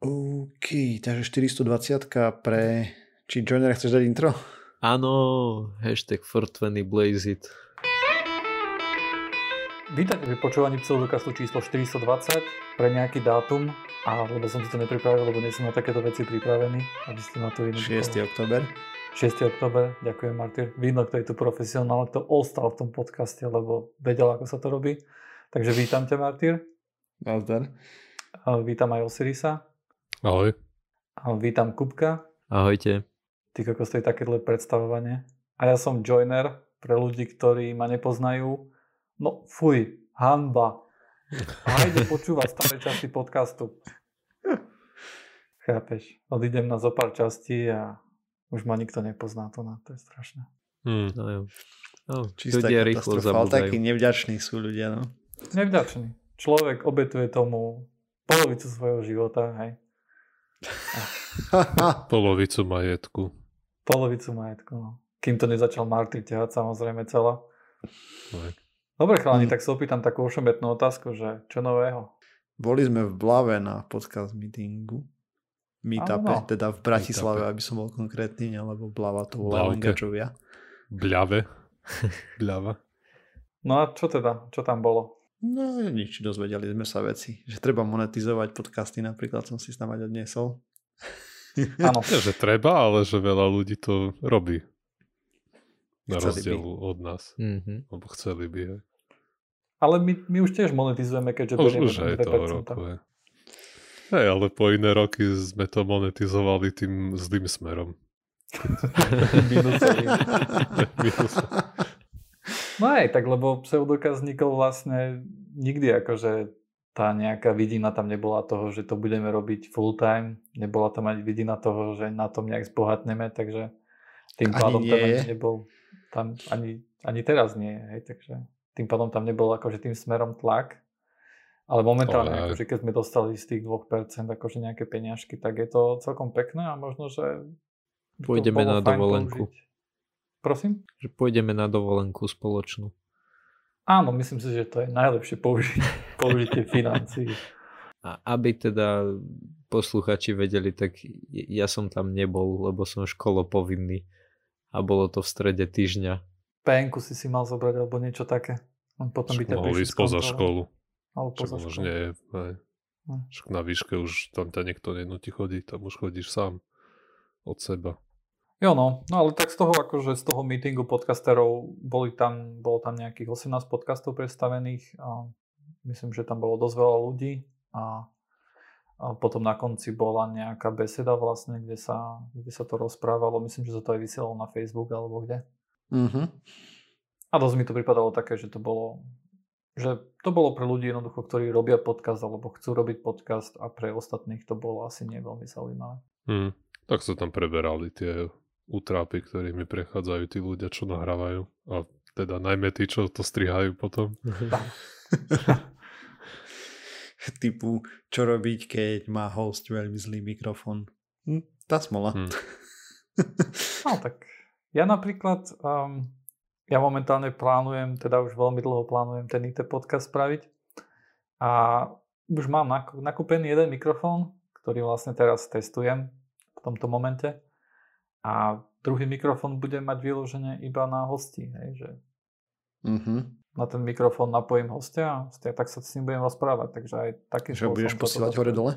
OK, takže 420 pre... Či Joiner chceš dať intro? Áno, hashtag 420 blaze it. Vítajte pri počúvaní pseudokastu číslo 420 pre nejaký dátum, a lebo som si to nepripravil, lebo nie som na takéto veci pripravený, aby ste na to videli. 6. oktober. 6. oktober, ďakujem Martyr. Vidno, kto je tu profesionál, kto ostal v tom podcaste, lebo vedel, ako sa to robí. Takže vítam ťa, Martyr. Nazdar. Vítam aj Osirisa. Ahoj. A vítam Kupka. Ahojte. Ty kokos, to je také dlhé predstavovanie. A ja som joiner pre ľudí, ktorí ma nepoznajú. No fuj, hanba. Hajde počúvať staré časti podcastu. Chápeš? Odídem na zo pár častí a už ma nikto nepozná. To, na, to je strašné. Hmm. No jo. No, Čistá ľudia rýchlo zabúdajú. Takí nevďační sú ľudia, no. Nevďační. Človek obetuje tomu polovicu svojho života, hej. Polovicu majetku. Polovicu majetku, no. Kým to nezačal Marty ťahať samozrejme celá. Dobre chalani, mm. tak sa opýtam takú ošometnú otázku, že čo nového? Boli sme v Blave na podcast meetingu. Meetupe, teda v Bratislave, Meetupe. aby som bol konkrétny, alebo Blava to volajú Engačovia. Bľave. Bľava. No a čo teda? Čo tam bolo? No nič, dozvedeli sme sa veci. Že treba monetizovať podcasty, napríklad som si snamať odniesol. Áno. Nie, že treba, ale že veľa ľudí to robí. Na rozdiel od nás. Mm-hmm. Lebo chceli by. Hej. Ale my, my už tiež monetizujeme, keďže už, už aj to roku, hej. hej, ale po iné roky sme to monetizovali tým zlým smerom. Minusovým. No aj tak, lebo pseudokaz vznikol vlastne nikdy akože tá nejaká vidina tam nebola toho, že to budeme robiť full time, nebola tam ani vidina toho, že na tom nejak zbohatneme, takže tým pádom tam ani nebol, tam ani, ani teraz nie, hej, takže tým pádom tam nebol akože tým smerom tlak, ale momentálne, ale... akože keď sme dostali z tých 2% akože nejaké peňažky, tak je to celkom pekné a možno, že pôjdeme na dovolenku. Použiť. Prosím? Že pôjdeme na dovolenku spoločnú. Áno, myslím si, že to je najlepšie použitie, použitie financií. A aby teda posluchači vedeli, tak ja som tam nebol, lebo som školopovinný a bolo to v strede týždňa. PNku si si mal zobrať alebo niečo také. On potom by ťa Mohol ísť poza školu. Alebo poza školu. Nie, aj. Hm. na výške už tam ťa niekto nenutí chodiť, tam už chodíš sám od seba. Jo no, no ale tak z toho akože z toho meetingu podcasterov boli tam, bolo tam nejakých 18 podcastov predstavených a myslím, že tam bolo dosť veľa ľudí a, a potom na konci bola nejaká beseda vlastne, kde sa, kde sa to rozprávalo, myslím, že sa to aj vysielalo na Facebook alebo kde. Mm-hmm. A dosť mi to pripadalo také, že to bolo že to bolo pre ľudí jednoducho, ktorí robia podcast alebo chcú robiť podcast a pre ostatných to bolo asi nie veľmi zaujímavé. Hmm, tak sa tam preberali tie utrápy, ktorými prechádzajú tí ľudia, čo nahrávajú. A teda najmä tí, čo to strihajú potom. Typu, čo robiť, keď má host veľmi zlý mikrofón. Hm, tá smola. Hm. no tak, ja napríklad, um, ja momentálne plánujem, teda už veľmi dlho plánujem ten IT podcast spraviť. A už mám nakúpený jeden mikrofón, ktorý vlastne teraz testujem v tomto momente. A druhý mikrofón bude mať vyložené iba na hosti, hej, že mm-hmm. na ten mikrofón napojím hostia a tak sa s ním budem rozprávať, takže aj takým Že budeš posielať hore dole?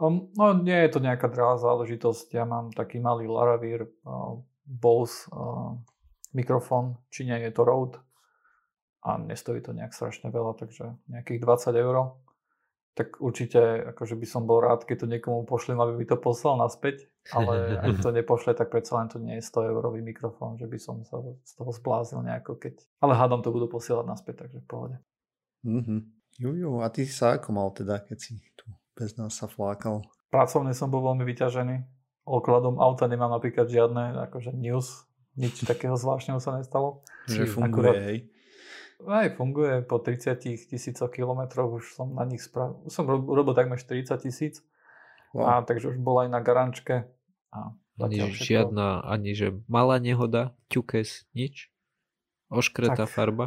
Um, no nie je to nejaká drahá záležitosť, ja mám taký malý Laravír uh, Bose uh, mikrofón, či nie je to Rode a nestojí to nejak strašne veľa, takže nejakých 20 eur tak určite akože by som bol rád, keď to niekomu pošlem, aby mi to poslal naspäť, ale ak to nepošle, tak predsa len to nie je 100 eurový mikrofón, že by som sa z toho zbláznil nejako, keď... Ale hádam to budú posielať naspäť, takže v pohode. Mm-hmm. Juju, a ty sa ako mal teda, keď si tu bez nás sa flákal? Pracovne som bol veľmi vyťažený. Okladom auta nemám napríklad žiadne akože news, nič takého zvláštneho sa nestalo. Že funguje, Akurát, hej. Aj funguje, po 30 tisícoch kilometroch už som na nich spravil. Už som urobil takmer 40 tisíc. Wow. A takže už bol aj na garančke. A ani žiadna, ani že malá nehoda, ťukes, nič? Oškretá tak. farba?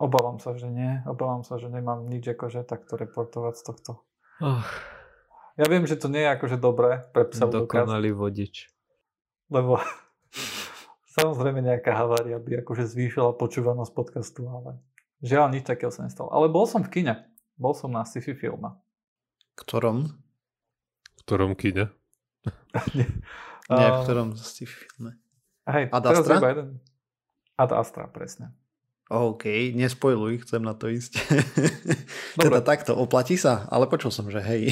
Obávam sa, že nie. Obávam sa, že nemám nič akože takto reportovať z tohto. Oh. Ja viem, že to nie je akože dobré pre pseudokaz. Dokonalý vodič. Lebo samozrejme nejaká havária by akože zvýšila počúvanosť podcastu, ale žiaľ nič takého sa nestalo. Ale bol som v kine. Bol som na sci-fi filme. Ktorom? V ktorom kine? nie, nie v ktorom sci-fi filme. Hej, Ad Astra? jeden. Ad Astra, presne. OK, nespojluj, chcem na to ísť. teda takto, oplatí sa, ale počul som, že hej.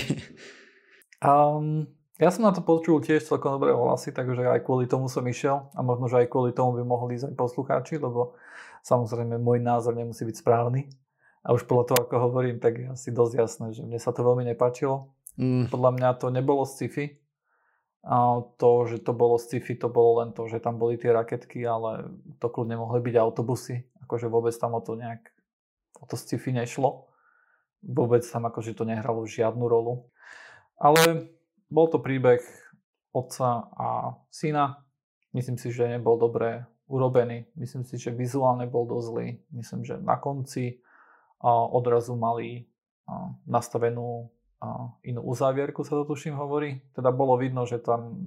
Um, ja som na to počul tiež celkom dobré hlasy, takže aj kvôli tomu som išiel a možno, že aj kvôli tomu by mohli ísť aj poslucháči, lebo samozrejme môj názor nemusí byť správny. A už podľa toho, ako hovorím, tak je asi dosť jasné, že mne sa to veľmi nepáčilo. Mm. Podľa mňa to nebolo sci-fi. A to, že to bolo sci-fi, to bolo len to, že tam boli tie raketky, ale to kľudne mohli byť autobusy akože vôbec tam o to nejak, o to sci-fi nešlo. Vôbec tam akože to nehralo žiadnu rolu. Ale bol to príbeh otca a syna. Myslím si, že nebol dobre urobený. Myslím si, že vizuálne bol dosť zlý. Myslím, že na konci odrazu mali nastavenú inú uzávierku, sa to tuším hovorí. Teda bolo vidno, že tam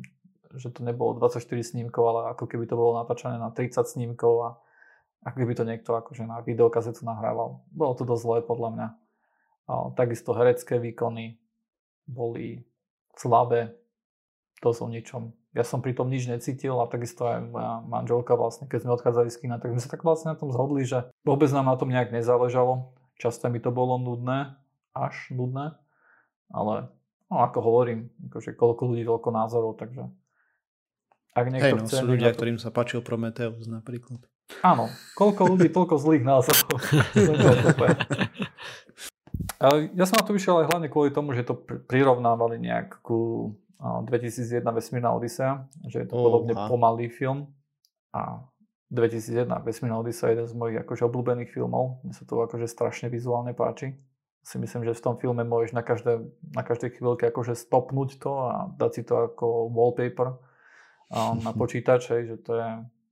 že to nebolo 24 snímkov, ale ako keby to bolo natáčané na 30 snímkov a ako keby to niekto akože na videokazetu nahrával. Bolo to dosť zlé podľa mňa. Takisto herecké výkony boli slabé, to som ničom. Ja som pri tom nič necítil a takisto aj moja manželka vlastne, keď sme odchádzali z kina, tak sme sa tak vlastne na tom zhodli, že vôbec nám na tom nejak nezáležalo. Často mi to bolo nudné, až nudné, ale no, ako hovorím, akože koľko ľudí, toľko názorov, takže ak niekto Hej, no, chce... sú ľudia, to... ktorým sa páčil Prometheus napríklad. Áno, koľko ľudí, toľko zlých názorov. ja som na to vyšiel aj hlavne kvôli tomu, že to prirovnávali nejak ku 2001 Vesmírna Odisea, že je to podobne pomalý film a 2001 Vesmírna Odisea je jeden z mojich akože obľúbených filmov. Mne sa to akože strašne vizuálne páči. Si myslím, že v tom filme môžeš na, každé, na každej chvíľke akože stopnúť to a dať si to ako wallpaper na počítač, že to je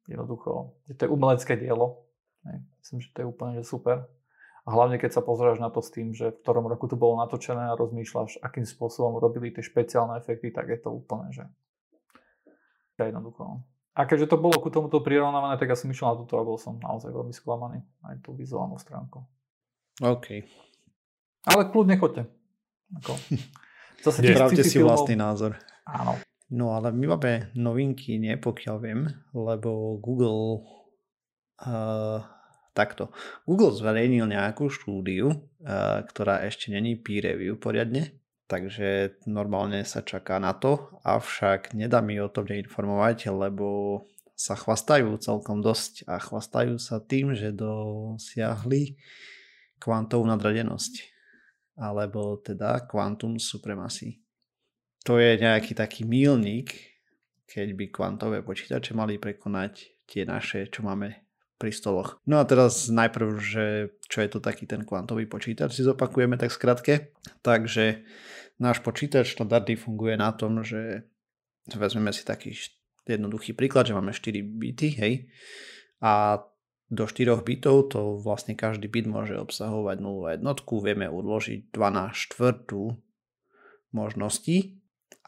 jednoducho, že to je umelecké dielo. Myslím, že to je úplne že super. A hlavne keď sa pozráš na to s tým, že v ktorom roku to bolo natočené a rozmýšľaš, akým spôsobom robili tie špeciálne efekty, tak je to úplne, že je jednoducho. No. A keďže to bolo ku tomuto prirovnávané, tak ja som išiel na toto a bol som naozaj veľmi sklamaný aj tú vizuálnu stránku. OK. Ale kľudne choďte. Ako, zase Spravte si filmov, vlastný názor. Áno. No ale my máme novinky, nie pokiaľ viem, lebo Google uh, takto. Google zverejnil nejakú štúdiu, uh, ktorá ešte není peer review poriadne, takže normálne sa čaká na to, avšak nedá mi o tom neinformovať, lebo sa chvastajú celkom dosť a chvastajú sa tým, že dosiahli kvantovú nadradenosť alebo teda kvantum supremacy to je nejaký taký mílnik, keď by kvantové počítače mali prekonať tie naše, čo máme pri stoloch. No a teraz najprv, že čo je to taký ten kvantový počítač, si zopakujeme tak skratke. Takže náš počítač štandardný funguje na tom, že vezmeme si taký jednoduchý príklad, že máme 4 byty, hej, a do 4 bytov to vlastne každý byt môže obsahovať nulovú jednotku, vieme odložiť 12 štvrtú možností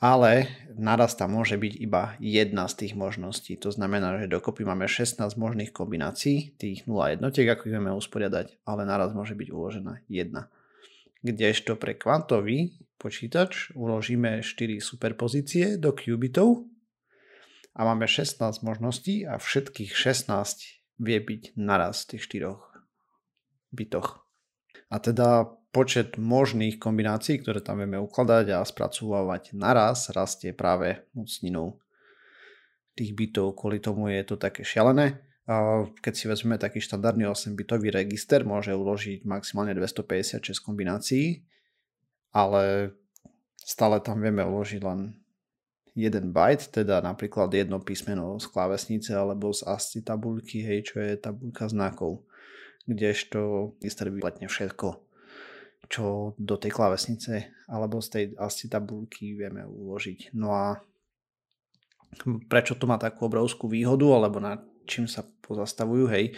ale naraz tam môže byť iba jedna z tých možností. To znamená, že dokopy máme 16 možných kombinácií tých 0 jednotiek, ako ich vieme usporiadať, ale naraz môže byť uložená jedna. Kdežto pre kvantový počítač uložíme 4 superpozície do qubitov a máme 16 možností a všetkých 16 vie byť naraz v tých 4 bytoch. A teda počet možných kombinácií, ktoré tam vieme ukladať a spracovávať naraz, rastie práve mocninou tých bitov. Kvôli tomu je to také šialené. Keď si vezmeme taký štandardný 8-bitový register, môže uložiť maximálne 256 kombinácií, ale stále tam vieme uložiť len 1 byte, teda napríklad jedno písmeno z klávesnice alebo z ASCII tabulky, hej, čo je tabulka znakov, kdežto register vyplatne všetko čo do tej klavesnice alebo z tej asi tabulky vieme uložiť. No a prečo to má takú obrovskú výhodu, alebo na čím sa pozastavujú, hej.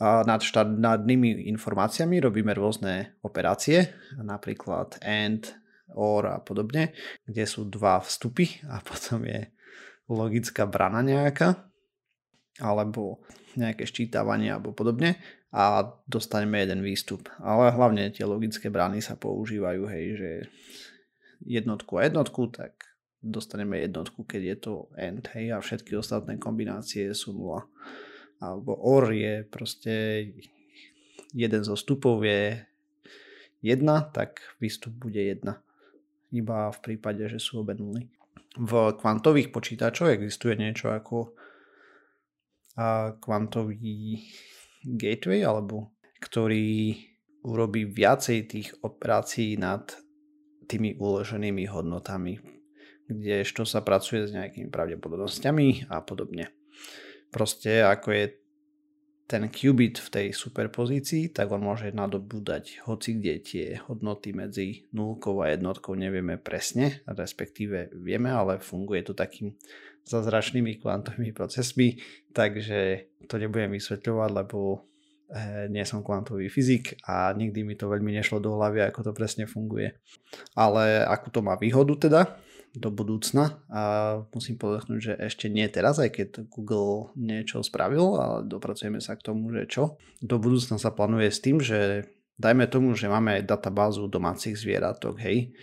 A nad štandardnými informáciami robíme rôzne operácie, napríklad AND OR a podobne, kde sú dva vstupy a potom je logická brana nejaká alebo nejaké ščítavanie alebo podobne a dostaneme jeden výstup. Ale hlavne tie logické brány sa používajú, hej, že jednotku a jednotku, tak dostaneme jednotku, keď je to end, hej, a všetky ostatné kombinácie sú nula. Alebo OR je proste jeden zo stupov je jedna, tak výstup bude jedna. Iba v prípade, že sú obe nuly. V kvantových počítačoch existuje niečo ako kvantový gateway, alebo ktorý urobí viacej tých operácií nad tými uloženými hodnotami, kde ešte sa pracuje s nejakými pravdepodobnosťami a podobne. Proste ako je ten qubit v tej superpozícii, tak on môže nadobúdať hoci kde tie hodnoty medzi nulkou a jednotkou nevieme presne, respektíve vieme, ale funguje to takým zázračnými kvantovými procesmi, takže to nebudem vysvetľovať, lebo eh, nie som kvantový fyzik a nikdy mi to veľmi nešlo do hlavy, ako to presne funguje. Ale akú to má výhodu teda do budúcna a musím podotknúť, že ešte nie teraz, aj keď Google niečo spravil, ale dopracujeme sa k tomu, že čo. Do budúcna sa plánuje s tým, že dajme tomu, že máme databázu domácich zvieratok, hej,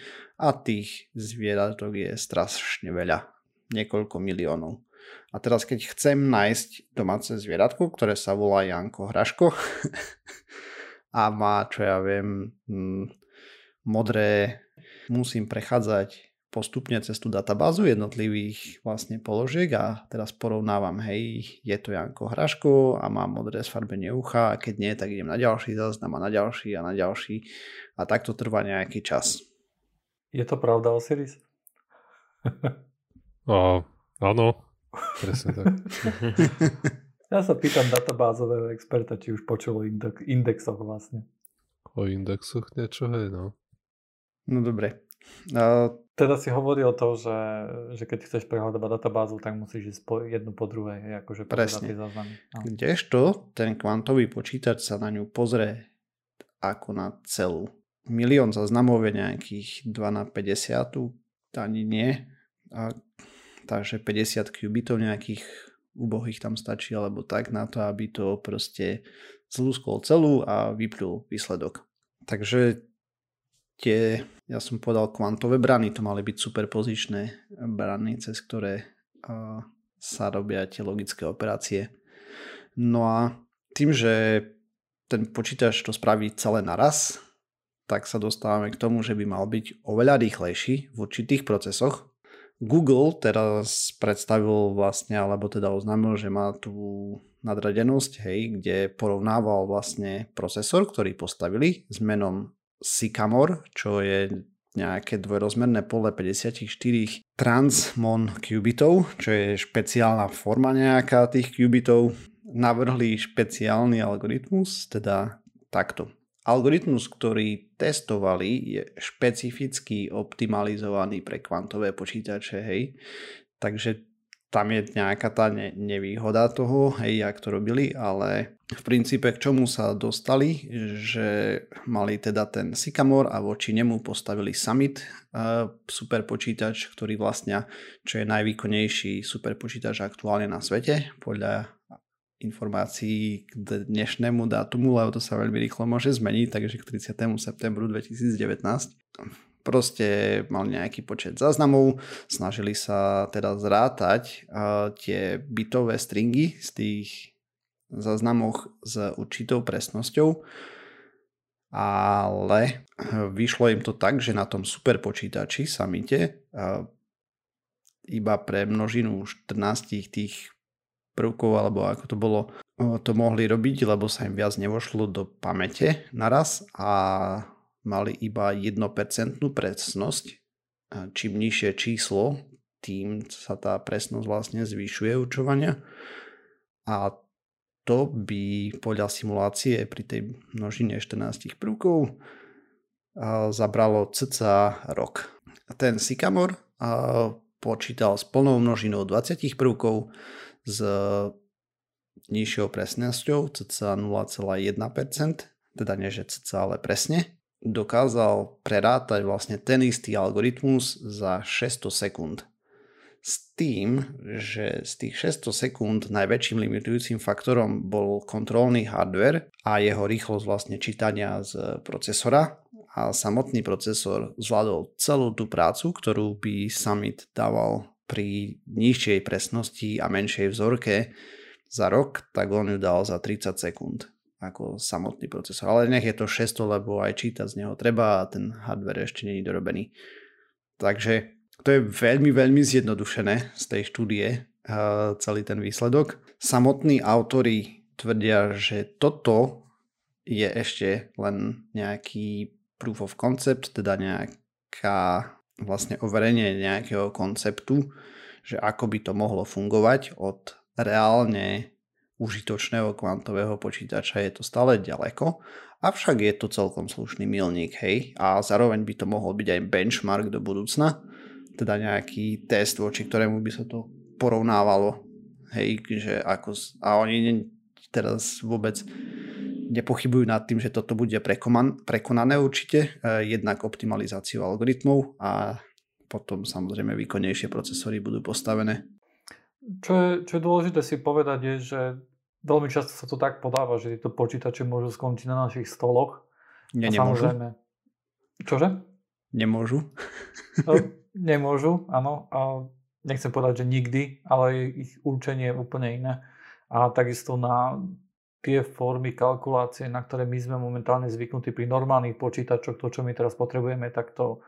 a tých zvieratok je strašne veľa niekoľko miliónov. A teraz keď chcem nájsť domáce zvieratko, ktoré sa volá Janko Hraško a má, čo ja viem, mm, modré, musím prechádzať postupne cez tú databázu jednotlivých vlastne položiek a teraz porovnávam, hej, je to Janko Hraško a má modré sfarbenie ucha a keď nie, tak idem na ďalší záznam a na ďalší a na ďalší a takto trvá nejaký čas. Je to pravda, Osiris? A, áno, presne tak. ja sa pýtam databázového experta, či už počul o indexoch vlastne. O indexoch niečo, hej, no. No dobre. Uh, teda si hovoril to, že, že keď chceš prehľadať databázu, tak musíš ísť po, jednu po druhej, hej, akože Presne. No. Kdežto ten kvantový počítač sa na ňu pozrie ako na celú. Milión záznamov je nejakých 2 na 50, ani nie. A takže 50 qubitov nejakých ubohých tam stačí alebo tak na to, aby to proste zlúskol celú a vyplul výsledok. Takže tie, ja som povedal kvantové brany, to mali byť superpozičné brany, cez ktoré sa robia tie logické operácie. No a tým, že ten počítač to spraví celé naraz, tak sa dostávame k tomu, že by mal byť oveľa rýchlejší v určitých procesoch, Google teraz predstavil vlastne, alebo teda oznámil, že má tú nadradenosť, hej, kde porovnával vlastne procesor, ktorý postavili s menom Sycamore, čo je nejaké dvojrozmerné pole 54 transmon qubitov, čo je špeciálna forma nejaká tých qubitov. Navrhli špeciálny algoritmus, teda takto. Algoritmus, ktorý testovali, je špecificky optimalizovaný pre kvantové počítače, hej. Takže tam je nejaká tá ne- nevýhoda toho, hej, jak to robili, ale v princípe k čomu sa dostali, že mali teda ten Sycamore a voči nemu postavili Summit uh, super počítač, ktorý vlastne, čo je najvýkonnejší super počítač aktuálne na svete, podľa informácií k dnešnému dátumu, lebo to sa veľmi rýchlo môže zmeniť, takže k 30. septembru 2019 proste mal nejaký počet záznamov, snažili sa teda zrátať tie bitové stringy z tých záznamoch s určitou presnosťou, ale vyšlo im to tak, že na tom super počítači samite iba pre množinu 14 tých prvkov, alebo ako to bolo, to mohli robiť, lebo sa im viac nevošlo do pamäte naraz a mali iba 1% presnosť. Čím nižšie číslo, tým sa tá presnosť vlastne zvyšuje učovania. A to by podľa simulácie pri tej množine 14 prvkov zabralo cca rok. Ten Sycamore počítal s plnou množinou 20 prvkov s nižšou presnosťou, cca 0,1%, teda nie že cca, ale presne. dokázal prerátať vlastne ten istý algoritmus za 600 sekúnd. S tým, že z tých 600 sekúnd najväčším limitujúcim faktorom bol kontrolný hardware a jeho rýchlosť vlastne čítania z procesora a samotný procesor zvládol celú tú prácu, ktorú by Summit dával pri nižšej presnosti a menšej vzorke za rok, tak on ju dal za 30 sekúnd ako samotný procesor. Ale nech je to 600, lebo aj čítať z neho treba a ten hardware ešte je dorobený. Takže to je veľmi, veľmi zjednodušené z tej štúdie uh, celý ten výsledok. Samotní autory tvrdia, že toto je ešte len nejaký proof of concept, teda nejaká vlastne overenie nejakého konceptu, že ako by to mohlo fungovať od reálne užitočného kvantového počítača je to stále ďaleko, avšak je to celkom slušný milník, hej, a zároveň by to mohol byť aj benchmark do budúcna, teda nejaký test, voči ktorému by sa to porovnávalo, hej, že ako, a oni teraz vôbec nepochybujú nad tým, že toto bude prekonané určite, e, jednak optimalizáciu algoritmov a potom samozrejme výkonnejšie procesory budú postavené. Čo je, čo je dôležité si povedať je, že veľmi často sa to tak podáva, že tieto počítače môžu skončiť na našich stoloch. Nie, a nemôžu. Samozrejme... Čože? Nemôžu. No, nemôžu, áno. A nechcem povedať, že nikdy, ale ich určenie je úplne iné. A takisto na tie formy kalkulácie, na ktoré my sme momentálne zvyknutí pri normálnych počítačoch, to, čo my teraz potrebujeme, tak to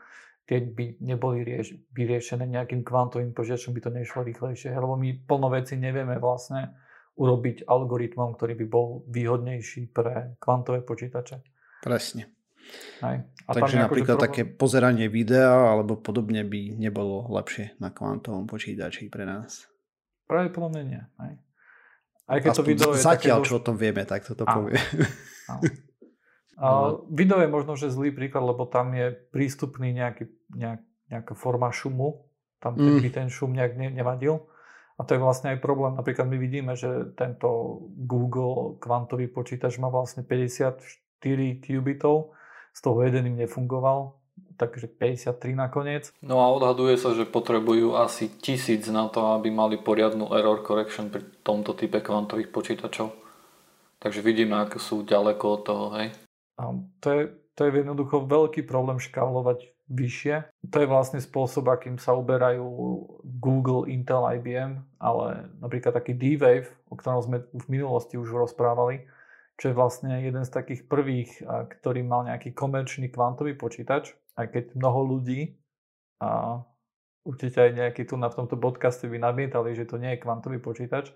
keď by neboli rieš, vyriešené nejakým kvantovým počítačom, by to nešlo rýchlejšie. Lebo my plno veci nevieme vlastne urobiť algoritmom, ktorý by bol výhodnejší pre kvantové počítače. Presne. Aj. A Takže napríklad akože také pozeranie videa alebo podobne by nebolo lepšie na kvantovom počítači pre nás. Pravdepodobne nie. Aj. Aj keď Aspoň to video je zatiaľ, také... čo o tom vieme, tak toto povie. No. video je možno, že zlý príklad, lebo tam je prístupný nejaký, nejak, nejaká forma šumu. Tam mm. by ten šum nejak ne, nevadil. A to je vlastne aj problém. Napríklad my vidíme, že tento Google kvantový počítač má vlastne 54 qubitov, z toho jeden im nefungoval, takže 53 nakoniec. No a odhaduje sa, že potrebujú asi tisíc na to, aby mali poriadnu error correction pri tomto type kvantových počítačov. Takže vidíme, ako sú ďaleko od toho, hej. A to je, to je jednoducho veľký problém škálovať vyššie. To je vlastne spôsob, akým sa uberajú Google, Intel, IBM, ale napríklad taký D-Wave, o ktorom sme v minulosti už rozprávali, čo je vlastne jeden z takých prvých, ktorý mal nejaký komerčný kvantový počítač, aj keď mnoho ľudí, a určite aj nejaký tu na v tomto podcaste by namietali, že to nie je kvantový počítač,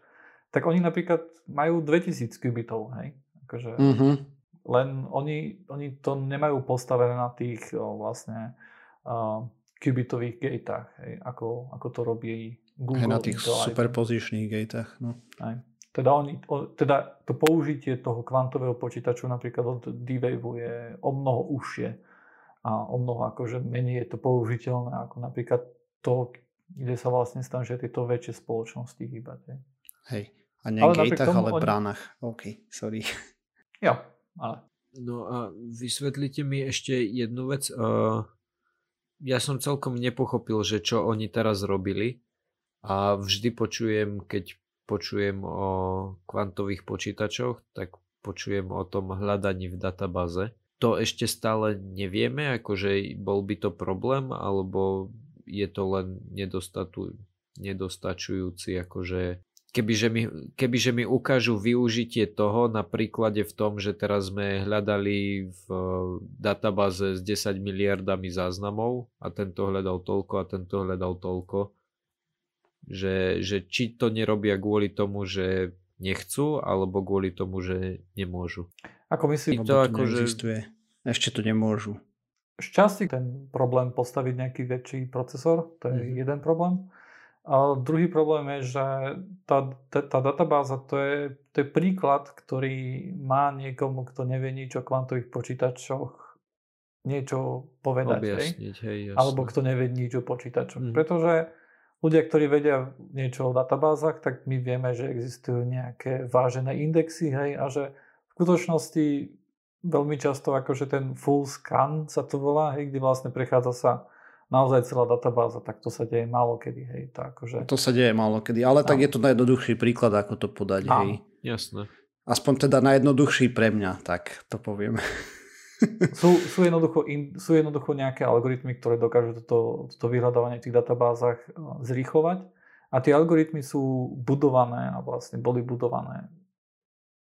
tak oni napríklad majú 2000 qubitov, hej? Akože, mm-hmm. Len oni, oni to nemajú postavené na tých o, vlastne uh, kubitových gatách, hej, ako, ako to robí Google. Hej, na tých superpozičných gatách. No. Aj. Teda, oni, o, teda to použitie toho kvantového počítaču napríklad od D-Wave je o mnoho užšie a o mnoho akože menej je to použiteľné ako napríklad to, kde sa vlastne snažia tieto väčšie spoločnosti hýbať. Hej. Hej. A nie ale gatách, ale oni... bránach. OK, sorry. Jo, ale... No a vysvetlite mi ešte jednu vec. Uh, ja som celkom nepochopil, že čo oni teraz robili a vždy počujem, keď počujem o kvantových počítačoch, tak počujem o tom hľadaní v databáze. To ešte stále nevieme, akože bol by to problém, alebo je to len nedostačujúci akože kebyže mi, kebyže mi ukážu využitie toho na príklade v tom, že teraz sme hľadali v eh, databáze s 10 miliardami záznamov a tento hľadal toľko a tento hľadal toľko, že, že či to nerobia kvôli tomu, že nechcú, alebo kvôli tomu, že nemôžu. Ako myslím, to, to ako, neexistuje. Že... Ešte to nemôžu. Šťastí ten problém postaviť nejaký väčší procesor, to je mm-hmm. jeden problém. A druhý problém je, že tá, tá, tá databáza to je, to je príklad, ktorý má niekomu, kto nevie nič o kvantových počítačoch, niečo povedať. Objasniť, hej, jasne. Alebo kto nevie nič o počítačoch. Mm. Pretože ľudia, ktorí vedia niečo o databázach, tak my vieme, že existujú nejaké vážené indexy hej, a že v skutočnosti veľmi často akože ten full scan sa to volá, hej, kde vlastne prechádza sa naozaj celá databáza, tak to sa deje málo kedy, hej. To, akože... to sa deje málo kedy, ale tak je to najjednoduchší príklad, ako to podať, hej. Jasné. Aspoň teda najjednoduchší pre mňa, tak to poviem. sú, sú, jednoducho in, sú jednoducho nejaké algoritmy, ktoré dokážu toto, toto vyhľadávanie v tých databázach eh, zrýchlovať. A tie algoritmy sú budované a vlastne boli budované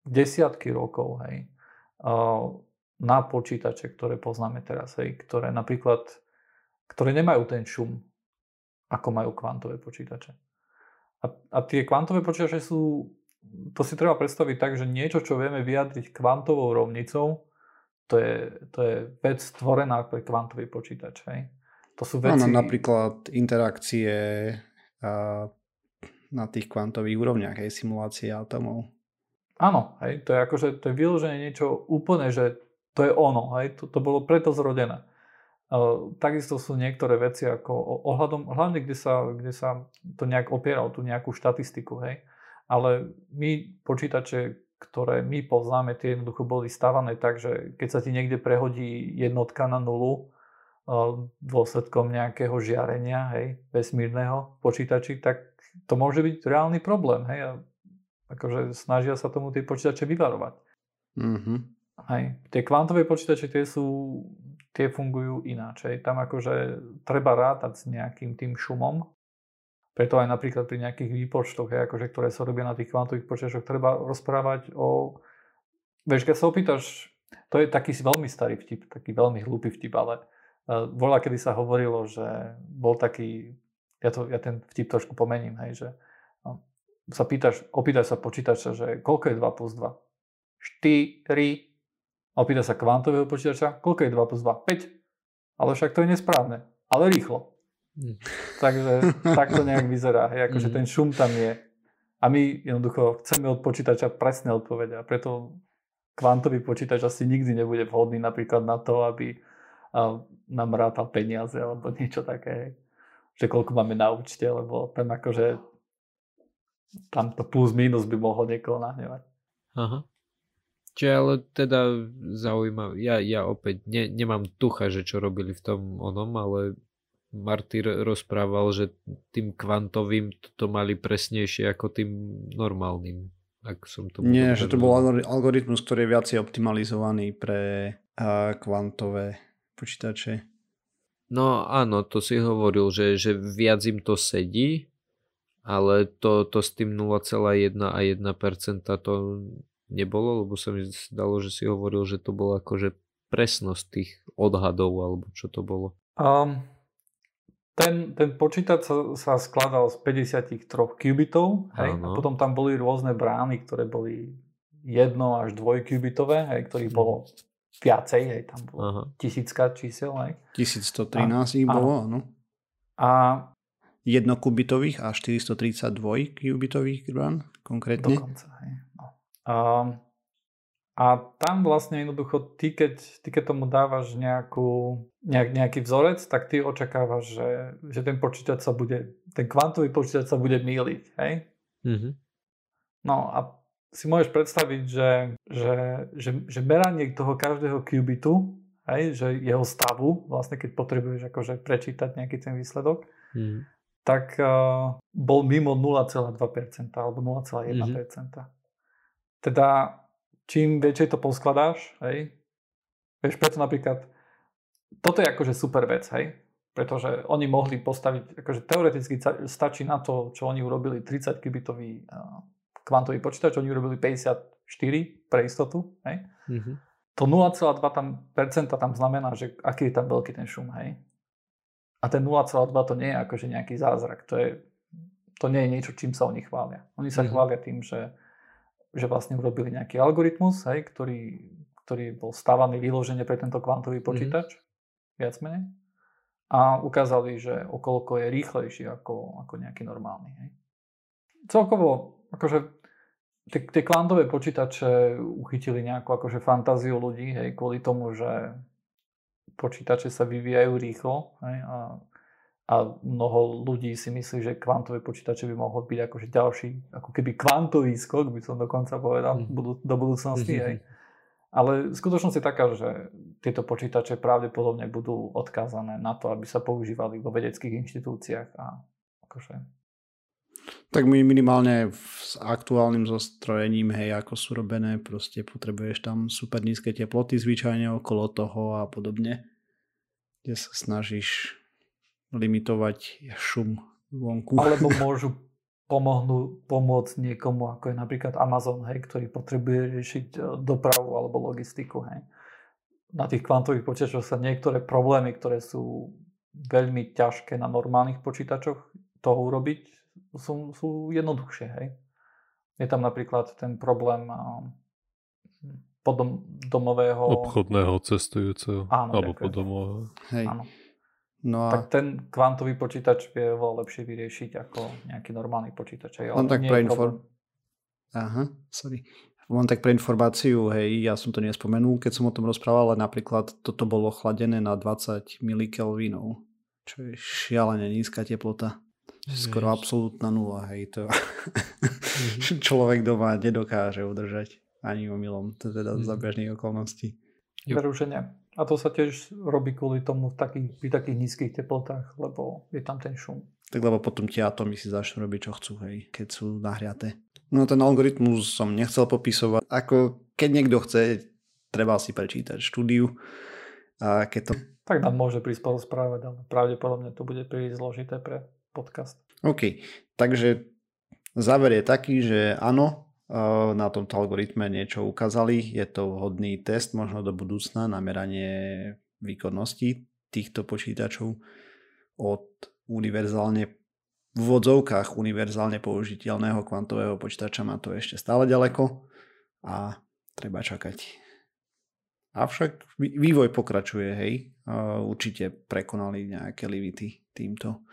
desiatky rokov, hej, eh, na počítače, ktoré poznáme teraz, hej, ktoré napríklad, ktoré nemajú ten šum, ako majú kvantové počítače. A, a tie kvantové počítače sú, to si treba predstaviť tak, že niečo, čo vieme vyjadriť kvantovou rovnicou, to je, to je vec stvorená pre kvantový počítač. Hej. To sú veci... Áno, napríklad interakcie a, na tých kvantových úrovniach, hej, simulácie atomov. Áno, hej, to je akože, to je vyložené niečo úplne, že to je ono, hej, to, to bolo preto zrodené. Uh, takisto sú niektoré veci ako ohľadom, hlavne kde sa, kde sa to nejak opiera o tú nejakú štatistiku, hej. Ale my počítače, ktoré my poznáme, tie jednoducho boli stavané tak, že keď sa ti niekde prehodí jednotka na nulu dôsledkom nejakého žiarenia, hej, vesmírneho počítači, tak to môže byť reálny problém, hej, a akože snažia sa tomu tie počítače vyvarovať. Mm-hmm. Hej. Tie kvantové počítače, tie sú, tie fungujú ináč, hej. Tam akože treba rátať s nejakým tým šumom, preto aj napríklad pri nejakých výpočtoch, hej, akože, ktoré sa robia na tých kvantových počítačoch, treba rozprávať o... Vieš, keď sa opýtaš, to je taký veľmi starý vtip, taký veľmi hlúpy vtip, ale uh, bola, kedy sa hovorilo, že bol taký, ja, to, ja ten vtip trošku pomením, hej, že uh, sa pýtaš, opýtaš sa počítača, že koľko je 2 plus 2? 4. A opýtaš sa kvantového počítača, koľko je 2 plus 2? 5. Ale však to je nesprávne, ale rýchlo. Hm. Takže tak to nejak vyzerá. Hej, akože mm. ten šum tam je. A my jednoducho chceme od počítača presné odpovede. A preto kvantový počítač asi nikdy nebude vhodný napríklad na to, aby nám rátal peniaze alebo niečo také. Že koľko máme na účte, lebo tam akože tam to plus minus by mohlo niekoho nahnevať. Aha. Čiže ale teda zaujímavé, ja, ja opäť ne, nemám tucha, že čo robili v tom onom, ale Martyr rozprával, že tým kvantovým to mali presnejšie ako tým normálnym. Ak som to Nie, že to bol algoritmus, ktorý je viacej optimalizovaný pre uh, kvantové počítače. No áno, to si hovoril, že, že viac im to sedí, ale to, to s tým 0,1 a 1% to nebolo, lebo sa mi zdalo, že si hovoril, že to bolo akože presnosť tých odhadov, alebo čo to bolo. Um, ten, ten počítač sa, sa skladal z 53 qubitov, hej, a potom tam boli rôzne brány, ktoré boli jedno až dvojkubitové, hej, ktorých bolo viacej, hej, tam bolo Aha. tisícka čísel, hej. 1113 ich bolo, áno. A jednokubitových a 432 kubitových brán konkrétne. Dokonca, hej. No. A, a tam vlastne jednoducho, ty keď, ty keď tomu dávaš nejakú nejak, nejaký vzorec, tak ty očakávaš, že, že ten počítač sa bude, ten kvantový počítač sa bude míliť, hej? Mm-hmm. No a si môžeš predstaviť, že, že, že, že meranie toho každého kubitu, hej, že jeho stavu, vlastne keď potrebuješ akože prečítať nejaký ten výsledok, mm-hmm. tak uh, bol mimo 0,2% alebo 0,1%. Mm-hmm. Teda čím väčšie to poskladáš, hej, vieš, preto napríklad toto je akože super vec, hej? Pretože oni mohli postaviť, akože teoreticky stačí na to, čo oni urobili 30 kibitový kvantový počítač, oni urobili 54 pre istotu, hej? Mm-hmm. To 0,2 tam, percenta tam znamená, že aký je tam veľký ten šum, hej? A ten 0,2 to nie je akože nejaký zázrak, to, je, to nie je niečo, čím sa oni chvália. Oni sa mm-hmm. chvália tým, že, že vlastne urobili nejaký algoritmus, hej, ktorý, ktorý bol stávaný vyložene pre tento kvantový mhm. počítač. Mm-hmm viac menej. A ukázali, že okolko je rýchlejší ako, ako nejaký normálny. Hej. Celkovo, akože tie, tie kvantové počítače uchytili nejakú akože fantáziu ľudí, hej, kvôli tomu, že počítače sa vyvíjajú rýchlo hej, a, a mnoho ľudí si myslí, že kvantové počítače by mohlo byť akože ďalší, ako keby kvantový skok, by som dokonca povedal, mm. do budúcnosti. Hej. Ale skutočnosť je taká, že tieto počítače pravdepodobne budú odkázané na to, aby sa používali vo vedeckých inštitúciách a akože tak my minimálne s aktuálnym zostrojením, hej, ako sú robené, proste potrebuješ tam super nízke teploty zvyčajne okolo toho a podobne, kde sa snažíš limitovať šum vonku. Alebo môžu pomohnú, pomôcť niekomu, ako je napríklad Amazon, hej, ktorý potrebuje riešiť e, dopravu alebo logistiku. Hej. Na tých kvantových počítačoch sa niektoré problémy, ktoré sú veľmi ťažké na normálnych počítačoch, toho urobiť, sú, sú jednoduchšie. Hej. Je tam napríklad ten problém podom, domového... Obchodného cestujúceho. Áno, alebo podomového. Hej. Áno. No a... Tak ten kvantový počítač vie oveľa lepšie vyriešiť ako nejaký normálny počítač. Len tak pre inform... Aha, sorry. Len tak pre informáciu, hej, ja som to nespomenul, keď som o tom rozprával, ale napríklad toto bolo chladené na 20 milikelvinov, čo je šialene nízka teplota. Skoro Jež. absolútna nula, hej, to mm-hmm. človek doma nedokáže udržať ani omylom, to teda mm-hmm. za bežných okolností. Veru, že nie. A to sa tiež robí kvôli tomu v takých, pri takých nízkych teplotách, lebo je tam ten šum. Tak lebo potom tie atómy si začnú robiť, čo chcú, hej, keď sú nahriaté. No ten algoritmus som nechcel popisovať. Ako keď niekto chce, treba si prečítať štúdiu. A keď to... Tak nám môže prísť správať, ale pravdepodobne to bude príliš zložité pre podcast. OK, takže záver je taký, že áno, na tomto algoritme niečo ukázali. Je to vhodný test možno do budúcna na meranie výkonnosti týchto počítačov od univerzálne v vodzovkách univerzálne použiteľného kvantového počítača má to ešte stále ďaleko a treba čakať. Avšak vývoj pokračuje, hej. Určite prekonali nejaké limity týmto.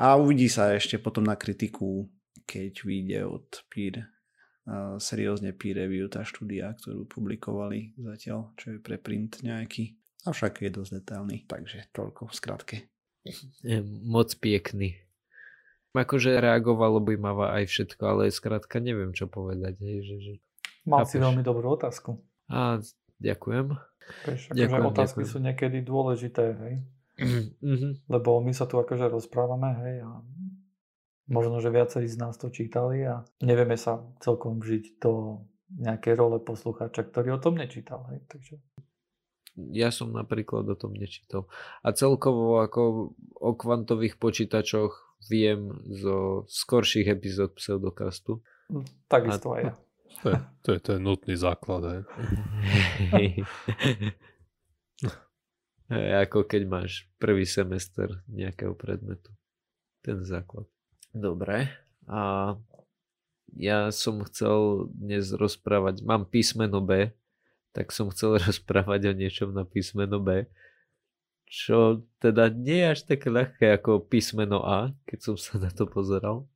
A uvidí sa ešte potom na kritiku, keď vyjde od peer seriózne peer review tá štúdia, ktorú publikovali zatiaľ, čo je pre print nejaký. Avšak je dosť detailný, takže toľko v skratke. Je moc pekný. Akože reagovalo by ma aj všetko, ale skrátka neviem, čo povedať. Hej, že, že... Mal si veľmi dobrú otázku. A, ďakujem. Preš, akože ďakujem, otázky ďakujem. sú niekedy dôležité, hej? Mm-hmm. Lebo my sa tu akože rozprávame, hej, a Možno, že viacerí z nás to čítali a nevieme sa celkom vžiť do nejakej role poslucháča, ktorý o tom nečítal. Hej. Takže... Ja som napríklad o tom nečítal. A celkovo ako o kvantových počítačoch viem zo skorších epizód pseudokastu. Hm, takisto a... aj ja. To je, to je ten nutný základ. Hej. ako keď máš prvý semester nejakého predmetu. Ten základ. Dobre. A ja som chcel dnes rozprávať, mám písmeno B, tak som chcel rozprávať o niečom na písmeno B, čo teda nie je až také ľahké ako písmeno A, keď som sa na to pozeral.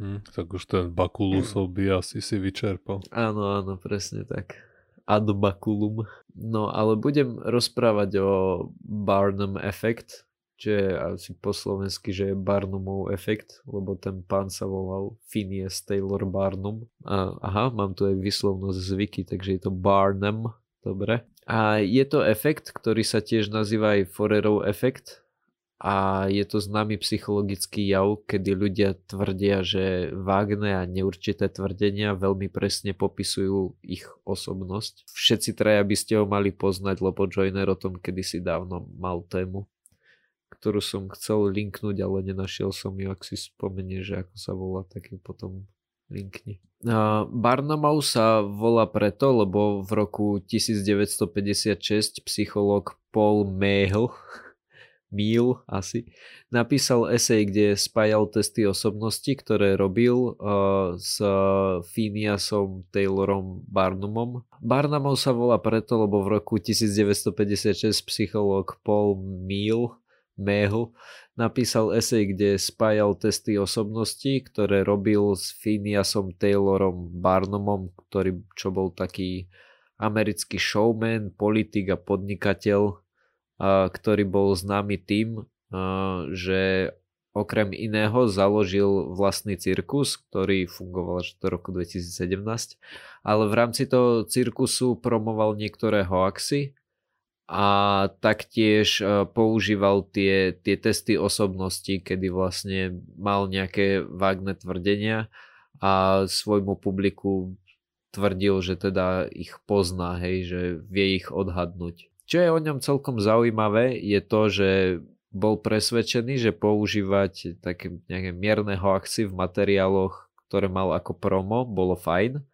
Hmm, tak už ten Bakulusov by asi si vyčerpal. Áno, áno, presne tak. Ad Bakulum. No ale budem rozprávať o Barnum Effect, čo je asi po slovensky, že je Barnumov efekt, lebo ten pán sa volal Phineas Taylor Barnum. A, aha, mám tu aj vyslovnosť zvyky, takže je to Barnum, dobre. A je to efekt, ktorý sa tiež nazýva aj Forerov efekt a je to známy psychologický jav, kedy ľudia tvrdia, že vágne a neurčité tvrdenia veľmi presne popisujú ich osobnosť. Všetci traja by ste ho mali poznať, lebo Joiner o tom kedysi dávno mal tému ktorú som chcel linknúť, ale nenašiel som ju, ak si spomenie, že ako sa volá, tak ju potom linkni. Barnamau sa volá preto, lebo v roku 1956 psychológ Paul Mehl Mil asi, napísal esej, kde spájal testy osobnosti, ktoré robil uh, s Phineasom Taylorom Barnumom. Barnumov sa volá preto, lebo v roku 1956 psychológ Paul Mil Mehl napísal esej, kde spájal testy osobnosti, ktoré robil s Phineasom Taylorom Barnumom, ktorý čo bol taký americký showman, politik a podnikateľ, a, ktorý bol známy tým, a, že okrem iného založil vlastný cirkus, ktorý fungoval až do roku 2017, ale v rámci toho cirkusu promoval niektoré hoaxy a taktiež e, používal tie, tie testy osobnosti, kedy vlastne mal nejaké vágne tvrdenia a svojmu publiku tvrdil, že teda ich pozná, hej, že vie ich odhadnúť. Čo je o ňom celkom zaujímavé, je to, že bol presvedčený, že používať také nejaké mierne hoaxy v materiáloch, ktoré mal ako promo, bolo fajn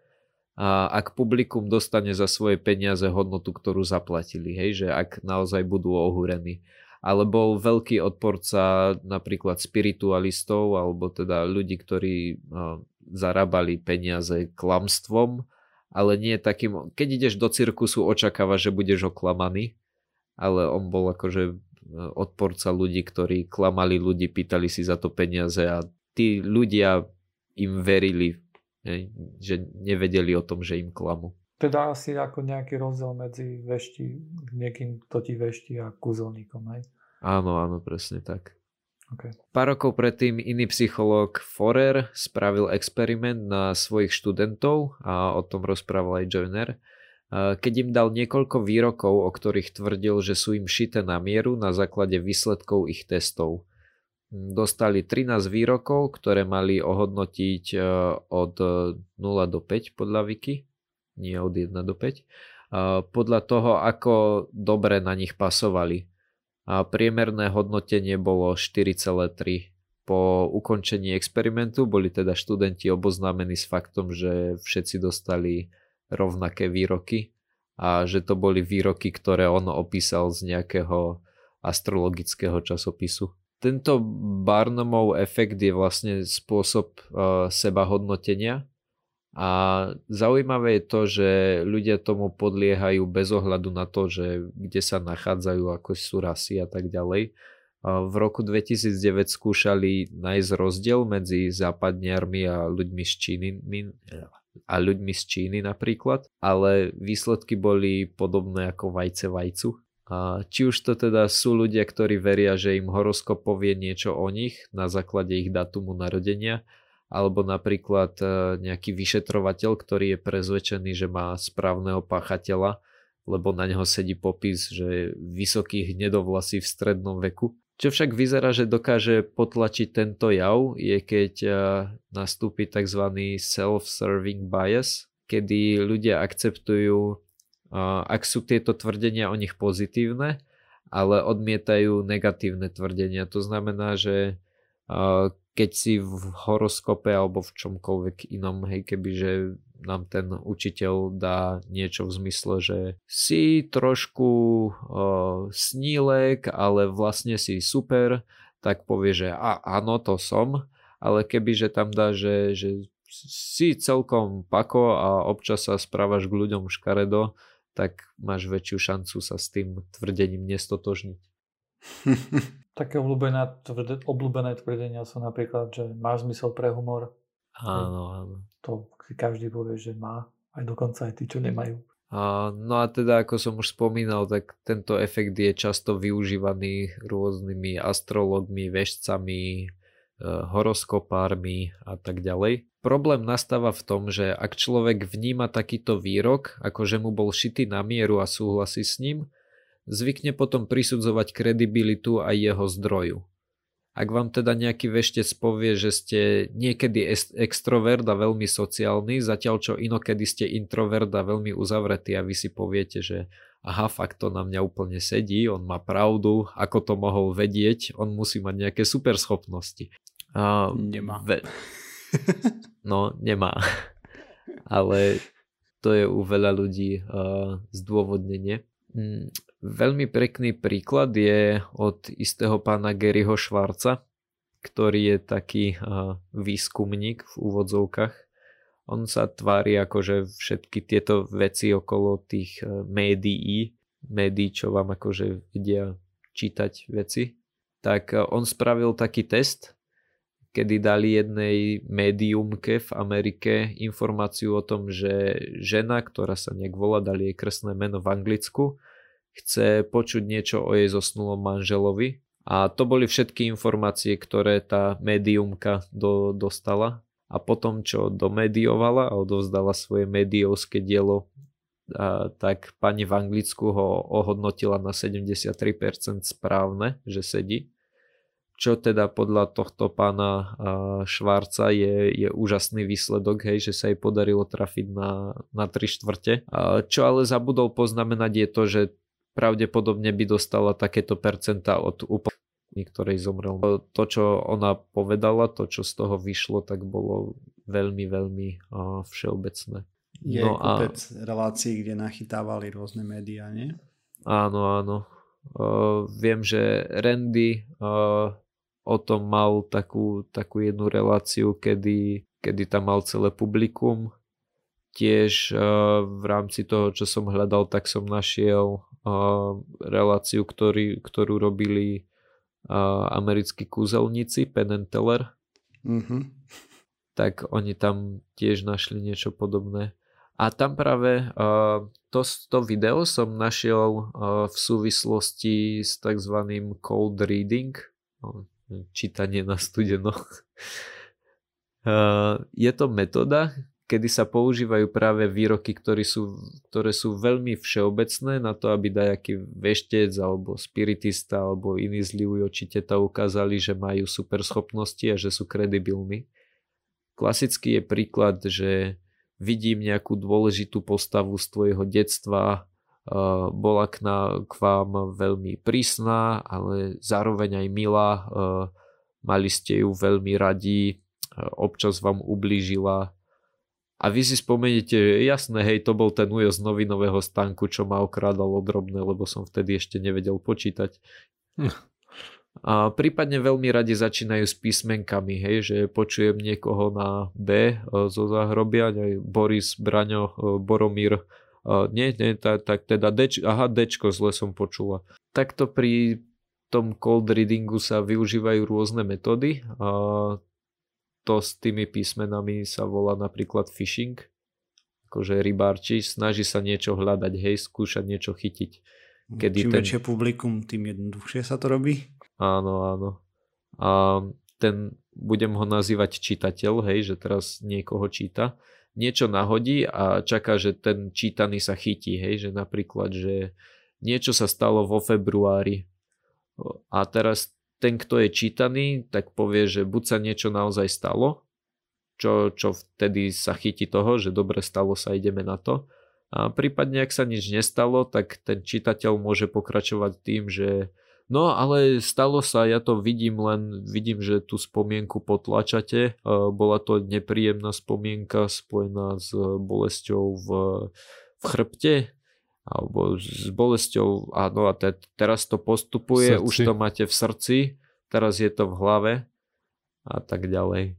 a ak publikum dostane za svoje peniaze hodnotu, ktorú zaplatili, hej, že ak naozaj budú ohúrení. Ale bol veľký odporca napríklad spiritualistov alebo teda ľudí, ktorí zarábali peniaze klamstvom, ale nie takým, keď ideš do cirkusu, očakáva, že budeš oklamaný, ale on bol akože odporca ľudí, ktorí klamali ľudí, pýtali si za to peniaze a tí ľudia im verili že nevedeli o tom, že im klamu. Teda asi ako nejaký rozdiel medzi vešti, niekým, kto ti vešti a kúzelníkom, hej? Áno, áno, presne tak. Okay. Pár rokov predtým iný psychológ Forer spravil experiment na svojich študentov a o tom rozprával aj Joiner, keď im dal niekoľko výrokov, o ktorých tvrdil, že sú im šité na mieru na základe výsledkov ich testov dostali 13 výrokov, ktoré mali ohodnotiť e, od 0 do 5 podľa Wiki, nie od 1 do 5, e, podľa toho, ako dobre na nich pasovali. A priemerné hodnotenie bolo 4,3. Po ukončení experimentu boli teda študenti oboznámení s faktom, že všetci dostali rovnaké výroky a že to boli výroky, ktoré on opísal z nejakého astrologického časopisu. Tento Barnumov efekt je vlastne spôsob uh, seba hodnotenia a zaujímavé je to, že ľudia tomu podliehajú bez ohľadu na to, že kde sa nachádzajú, ako sú rasy a tak ďalej. Uh, v roku 2009 skúšali nájsť rozdiel medzi západniarmi a ľuďmi z Číny a ľuďmi z Číny napríklad, ale výsledky boli podobné ako vajce vajcu. A či už to teda sú ľudia, ktorí veria, že im horoskop povie niečo o nich na základe ich datumu narodenia, alebo napríklad e, nejaký vyšetrovateľ, ktorý je prezvedčený, že má správneho páchateľa, lebo na neho sedí popis, že je vysoký hnedovlasy v strednom veku. Čo však vyzerá, že dokáže potlačiť tento jav, je keď e, nastúpi tzv. self-serving bias, kedy ľudia akceptujú ak sú tieto tvrdenia o nich pozitívne, ale odmietajú negatívne tvrdenia. To znamená, že keď si v horoskope alebo v čomkoľvek inom, hej, kebyže nám ten učiteľ dá niečo v zmysle, že si trošku uh, snílek, ale vlastne si super, tak povie, že a, áno, to som, ale kebyže tam dá, že, že si celkom pako a občas sa správaš k ľuďom škaredo, tak máš väčšiu šancu sa s tým tvrdením nestotožniť. Také obľúbené, tvrde, obľúbené tvrdenia sú napríklad, že máš zmysel pre humor. Áno, áno. To každý povie, že má, aj dokonca aj tí, čo nemajú. A, no a teda, ako som už spomínal, tak tento efekt je často využívaný rôznymi astrologmi, vešcami, E, horoskopármi a tak ďalej. Problém nastáva v tom, že ak človek vníma takýto výrok, ako že mu bol šitý na mieru a súhlasí s ním, zvykne potom prisudzovať kredibilitu aj jeho zdroju. Ak vám teda nejaký veštec povie, že ste niekedy extrovert a veľmi sociálny, zatiaľ čo inokedy ste introvert a veľmi uzavretý a vy si poviete, že aha, fakt to na mňa úplne sedí, on má pravdu, ako to mohol vedieť, on musí mať nejaké super schopnosti. A nemá. Ve... No, nemá. Ale to je u veľa ľudí uh, zdôvodnenie. Mm, veľmi pekný príklad je od istého pána Garyho Švarca, ktorý je taký uh, výskumník v úvodzovkách on sa tvári ako, že všetky tieto veci okolo tých e, médií, médií, čo vám akože vedia čítať veci, tak on spravil taký test, kedy dali jednej médiumke v Amerike informáciu o tom, že žena, ktorá sa nejak volá, dali jej kresné meno v Anglicku, chce počuť niečo o jej zosnulom manželovi A to boli všetky informácie, ktoré tá médiumka do, dostala. A potom, čo domediovala a odovzdala svoje médiovské dielo, a, tak pani v Anglicku ho ohodnotila na 73% správne, že sedí. Čo teda podľa tohto pána Švárca je, je úžasný výsledok, hej, že sa jej podarilo trafiť na, na 3 štvrte. Čo ale zabudol poznamenať je to, že pravdepodobne by dostala takéto percenta od úplne ktorej zomrel. To, čo ona povedala, to, čo z toho vyšlo, tak bolo veľmi, veľmi všeobecné. Je no kúpec a... relácií, kde nachytávali rôzne médiá, nie? Áno, áno. Uh, viem, že Randy uh, o tom mal takú, takú jednu reláciu, kedy, kedy tam mal celé publikum. Tiež uh, v rámci toho, čo som hľadal, tak som našiel reláciu, ktorý, ktorú robili americkí kúzelníci, Penn and Teller. Mm-hmm. Tak oni tam tiež našli niečo podobné. A tam práve uh, to, to video som našiel uh, v súvislosti s tzv. cold reading, čítanie na studeno. je to metóda, kedy sa používajú práve výroky, ktoré sú, ktoré sú veľmi všeobecné na to, aby dajaký veštec alebo spiritista alebo iný zlý oči teta ukázali, že majú super schopnosti a že sú kredibilní. Klasický je príklad, že vidím nejakú dôležitú postavu z tvojho detstva, bola k, na, k vám veľmi prísna, ale zároveň aj milá, mali ste ju veľmi radi, občas vám ublížila, a vy si spomeniete, jasné, hej, to bol ten ujo z novinového stánku, čo ma okrádalo drobné, lebo som vtedy ešte nevedel počítať. A prípadne veľmi radi začínajú s písmenkami, hej, že počujem niekoho na B e, zo záhrobia, Boris, Braňo, e, Boromír, e, nie, nie, tak, tak teda D, aha, Dčko zle som počula. Takto pri tom cold readingu sa využívajú rôzne metódy. A to s tými písmenami sa volá napríklad phishing, akože rybárči, snaží sa niečo hľadať, hej, skúšať niečo chytiť. Kedy Čím ten... väčšie publikum, tým jednoduchšie sa to robí? Áno, áno. A ten, budem ho nazývať čitateľ, hej, že teraz niekoho číta, niečo nahodí a čaká, že ten čítaný sa chytí, hej, že napríklad, že niečo sa stalo vo februári a teraz ten, kto je čítaný, tak povie, že buď sa niečo naozaj stalo, čo, čo vtedy sa chytí toho, že dobre stalo sa, ideme na to. A prípadne, ak sa nič nestalo, tak ten čitateľ môže pokračovať tým, že no ale stalo sa, ja to vidím, len vidím, že tú spomienku potlačate. Bola to nepríjemná spomienka spojená s bolesťou v, v chrbte, alebo s bolesťou, áno a te, teraz to postupuje, už to máte v srdci, teraz je to v hlave a tak ďalej.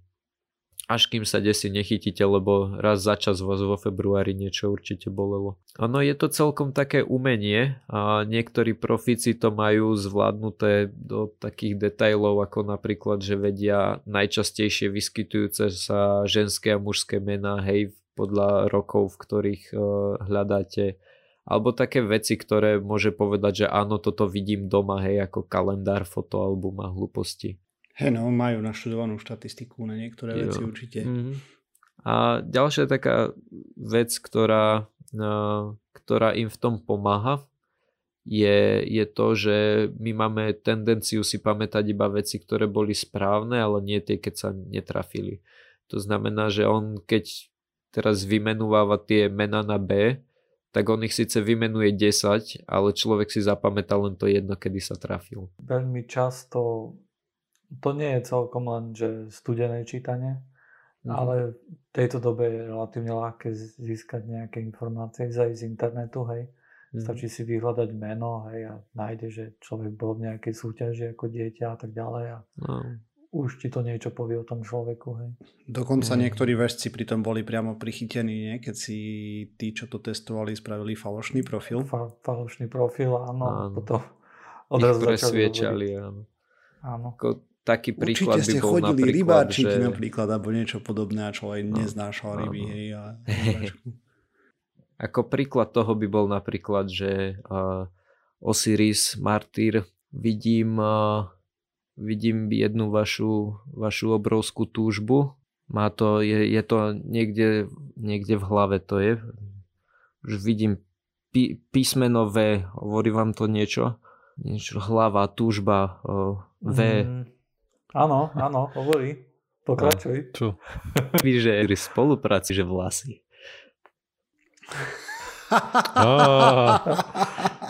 Až kým sa desi nechytíte, lebo raz za čas vás vo februári niečo určite bolelo. Áno, je to celkom také umenie a niektorí profíci to majú zvládnuté do takých detajlov, ako napríklad, že vedia najčastejšie vyskytujúce sa ženské a mužské mená, hej, podľa rokov, v ktorých uh, hľadáte alebo také veci, ktoré môže povedať, že áno, toto vidím doma, hej, ako kalendár, fotoalbum a hlúposti. Hej, no, majú naštudovanú štatistiku na niektoré jo. veci určite. Mm-hmm. A ďalšia taká vec, ktorá, ktorá im v tom pomáha, je, je to, že my máme tendenciu si pamätať iba veci, ktoré boli správne, ale nie tie, keď sa netrafili. To znamená, že on keď teraz vymenúváva tie mena na B, tak on ich síce vymenuje 10, ale človek si zapamätá len to jedno, kedy sa trafil. Veľmi často to nie je celkom len, že studené čítanie, mm. ale v tejto dobe je relatívne ľahké získať nejaké informácie aj z internetu, hej. Mm. Stačí si vyhľadať meno, hej, a nájde, že človek bol v nejakej súťaži ako dieťa a tak ďalej. A no už ti to niečo povie o tom človeku. Hej. Dokonca mm. niektorí vežci pritom boli priamo prichytení, nie? keď si tí, čo to testovali, spravili falošný profil. Fa- falošný profil, áno. áno. Potom odrazu Ich presviečali, áno. áno. Taký príklad Určite by bol chodili napríklad, rybárčiky že... napríklad, alebo niečo podobné a človek no, neznášal ryby. Hej, a Ako príklad toho by bol napríklad, že uh, Osiris, martýr, vidím uh, vidím jednu vašu, vašu obrovskú túžbu. Má to, je, je to niekde, niekde v hlave to je. Už vidím pí, písmenové, hovorí vám to niečo? Niečo, hlava, túžba, uh, V. Mm, áno, áno, hovorí. Pokračuj. Čo? Víš, že pri spolupráci, že vlasy.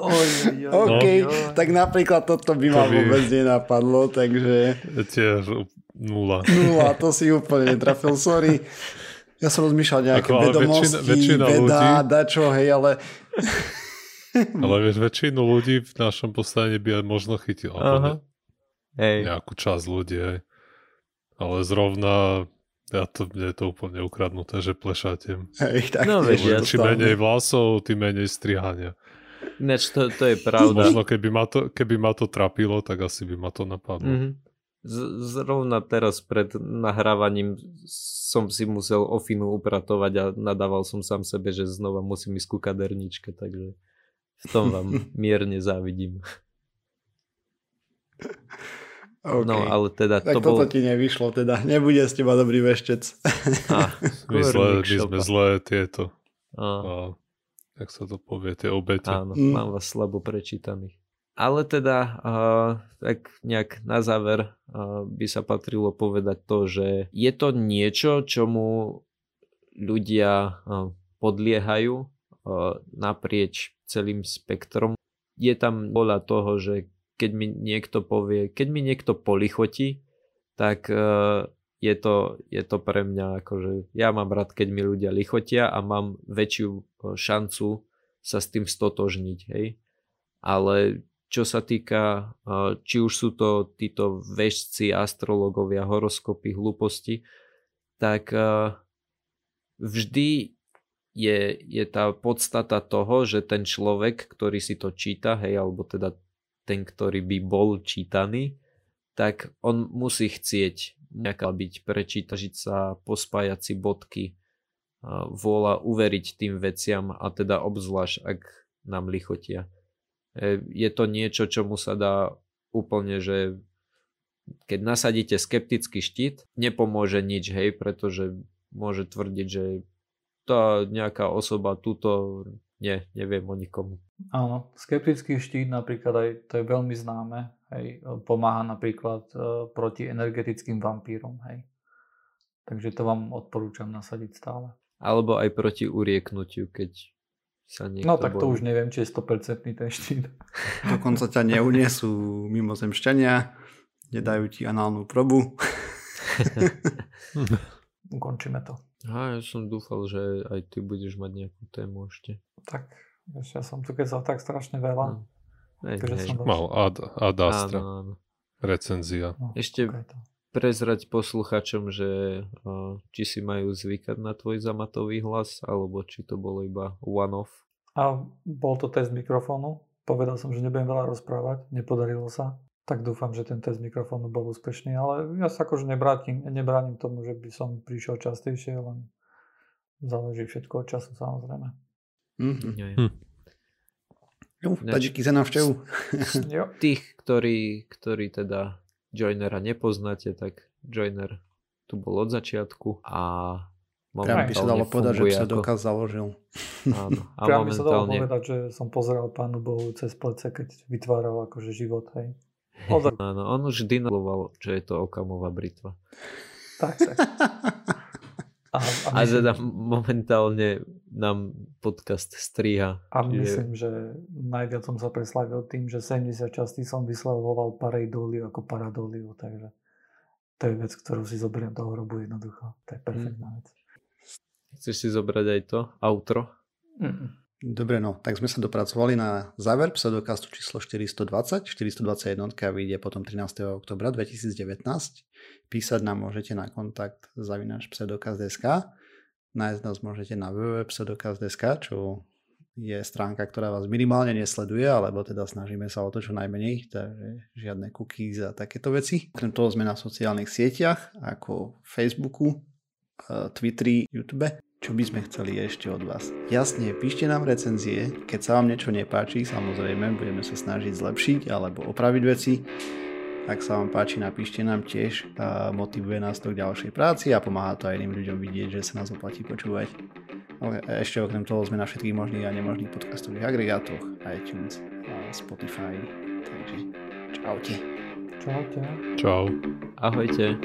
Oj, oj, OK, oj. tak napríklad toto by ma vôbec nenapadlo, takže... Tiež nula. Nula, to si úplne netrafil, sorry. Ja som rozmýšľal nejaké Ako, vedomosti, väčšina, väčšina veda, ľudí... dačo, hej, ale... ale vieš, väčšinu ľudí v našom postavení by možno chytil. Ne, hej. Nejakú časť ľudí, hej. Ale zrovna ja to, mne je to úplne ukradnuté, že plešatiem. Hej, tak no, ja čím menej vlasov, tým menej strihania. Ináč to, to je pravda. Možno keby ma, to, keby ma to trapilo, tak asi by ma to napadlo. Mm-hmm. Z- zrovna teraz pred nahrávaním som si musel ofinu upratovať a nadával som sám sebe, že znova musím ísť ku kaderničke, takže v tom vám mierne závidím. Okay. No, ale teda tak to toto bol... ti nevyšlo, teda nebude z teba dobrý veštec. Ah, my, zlé, my sme zlé tieto. Ah. A jak sa to povie, tie obete. Áno, mm. mám vás slabo prečítaných. Ale teda, uh, tak nejak na záver uh, by sa patrilo povedať to, že je to niečo, čomu ľudia uh, podliehajú uh, naprieč celým spektrom. Je tam voľa toho, že keď mi niekto povie, keď mi niekto polichotí, tak uh, je to, je to pre mňa akože ja mám rád, keď mi ľudia lichotia a mám väčšiu e, šancu sa s tým stotožniť, hej. Ale čo sa týka, e, či už sú to títo vešci, astrologovia, horoskopy, hlúposti, tak vždy je, je tá podstata toho, že ten človek, ktorý si to číta, hej, alebo teda ten, ktorý by bol čítaný, tak on musí chcieť nejaká byť, prečítažiť sa, pospájať si bodky, vôľa uveriť tým veciam a teda obzvlášť, ak nám lichotia. E, je to niečo, čomu sa dá úplne, že keď nasadíte skeptický štít, nepomôže nič, hej, pretože môže tvrdiť, že tá nejaká osoba túto nie, neviem o nikomu. Áno, skeptický štít napríklad aj, to je veľmi známe, hej, pomáha napríklad uh, proti energetickým vampírom, hej. Takže to vám odporúčam nasadiť stále. Alebo aj proti urieknutiu, keď sa niekto No tak bojí. to už neviem, či je 100% ten štít. Dokonca ťa neunesú mimozemšťania, nedajú ti análnu probu. Ukončíme to. A ja som dúfal, že aj ty budeš mať nejakú tému ešte. Tak, ešte ja som tu keď tak strašne veľa. No. Hej, hej. som Mal Ad, Ad Astra. Áno, áno. Recenzia. No, Ešte prezrať posluchačom, že či si majú zvykať na tvoj zamatový hlas, alebo či to bolo iba one-off. A bol to test mikrofónu. Povedal som, že nebudem veľa rozprávať. Nepodarilo sa. Tak dúfam, že ten test mikrofónu bol úspešný. Ale ja sa akože nebrátim, nebránim tomu, že by som prišiel častejšie, len záleží všetko od času samozrejme. Mm-hmm. Hm. Jo, Tadžiky za návštevu. Tých, ktorí, ktorí teda Joinera nepoznáte, tak Joiner tu bol od začiatku a Priam by sa dalo povedať, že sa dokaz založil. Áno, a Priam by sa dalo momentálne... povedať, že som pozeral Pánu Bohu cez plece, keď vytváral akože život, hej. Áno, on už dynaloval, že je to okamová britva. Tak, tak. A, a, A teda momentálne nám podcast striha. a čiže- myslím, že najviac som sa preslavil tým, že 70 častí som vyslavoval pareidóliu ako paradóliu, takže to je vec, ktorú si zoberiem do hrobu jednoducho. To je perfektná vec. Chceš si zobrať aj to? Outro? Mm. Dobre, no, tak sme sa dopracovali na záver pseudokastu číslo 420. 421 vyjde potom 13. oktobra 2019. Písať nám môžete na kontakt zavináč pseudokast.sk. Nájsť nás môžete na www.pseudokast.sk, čo je stránka, ktorá vás minimálne nesleduje, alebo teda snažíme sa o to čo najmenej, takže žiadne cookies a takéto veci. Okrem toho sme na sociálnych sieťach, ako Facebooku, eh, Twitteri, YouTube. Čo by sme chceli ešte od vás? Jasne, píšte nám recenzie, keď sa vám niečo nepáči, samozrejme, budeme sa snažiť zlepšiť alebo opraviť veci. Ak sa vám páči, napíšte nám tiež. Motivuje nás to k ďalšej práci a pomáha to aj iným ľuďom vidieť, že sa nás oplatí počúvať. Ešte okrem toho sme na všetkých možných a nemožných podcastových agregátoch, iTunes, Spotify. Takže čaute. Čaute. Čau. Ahojte.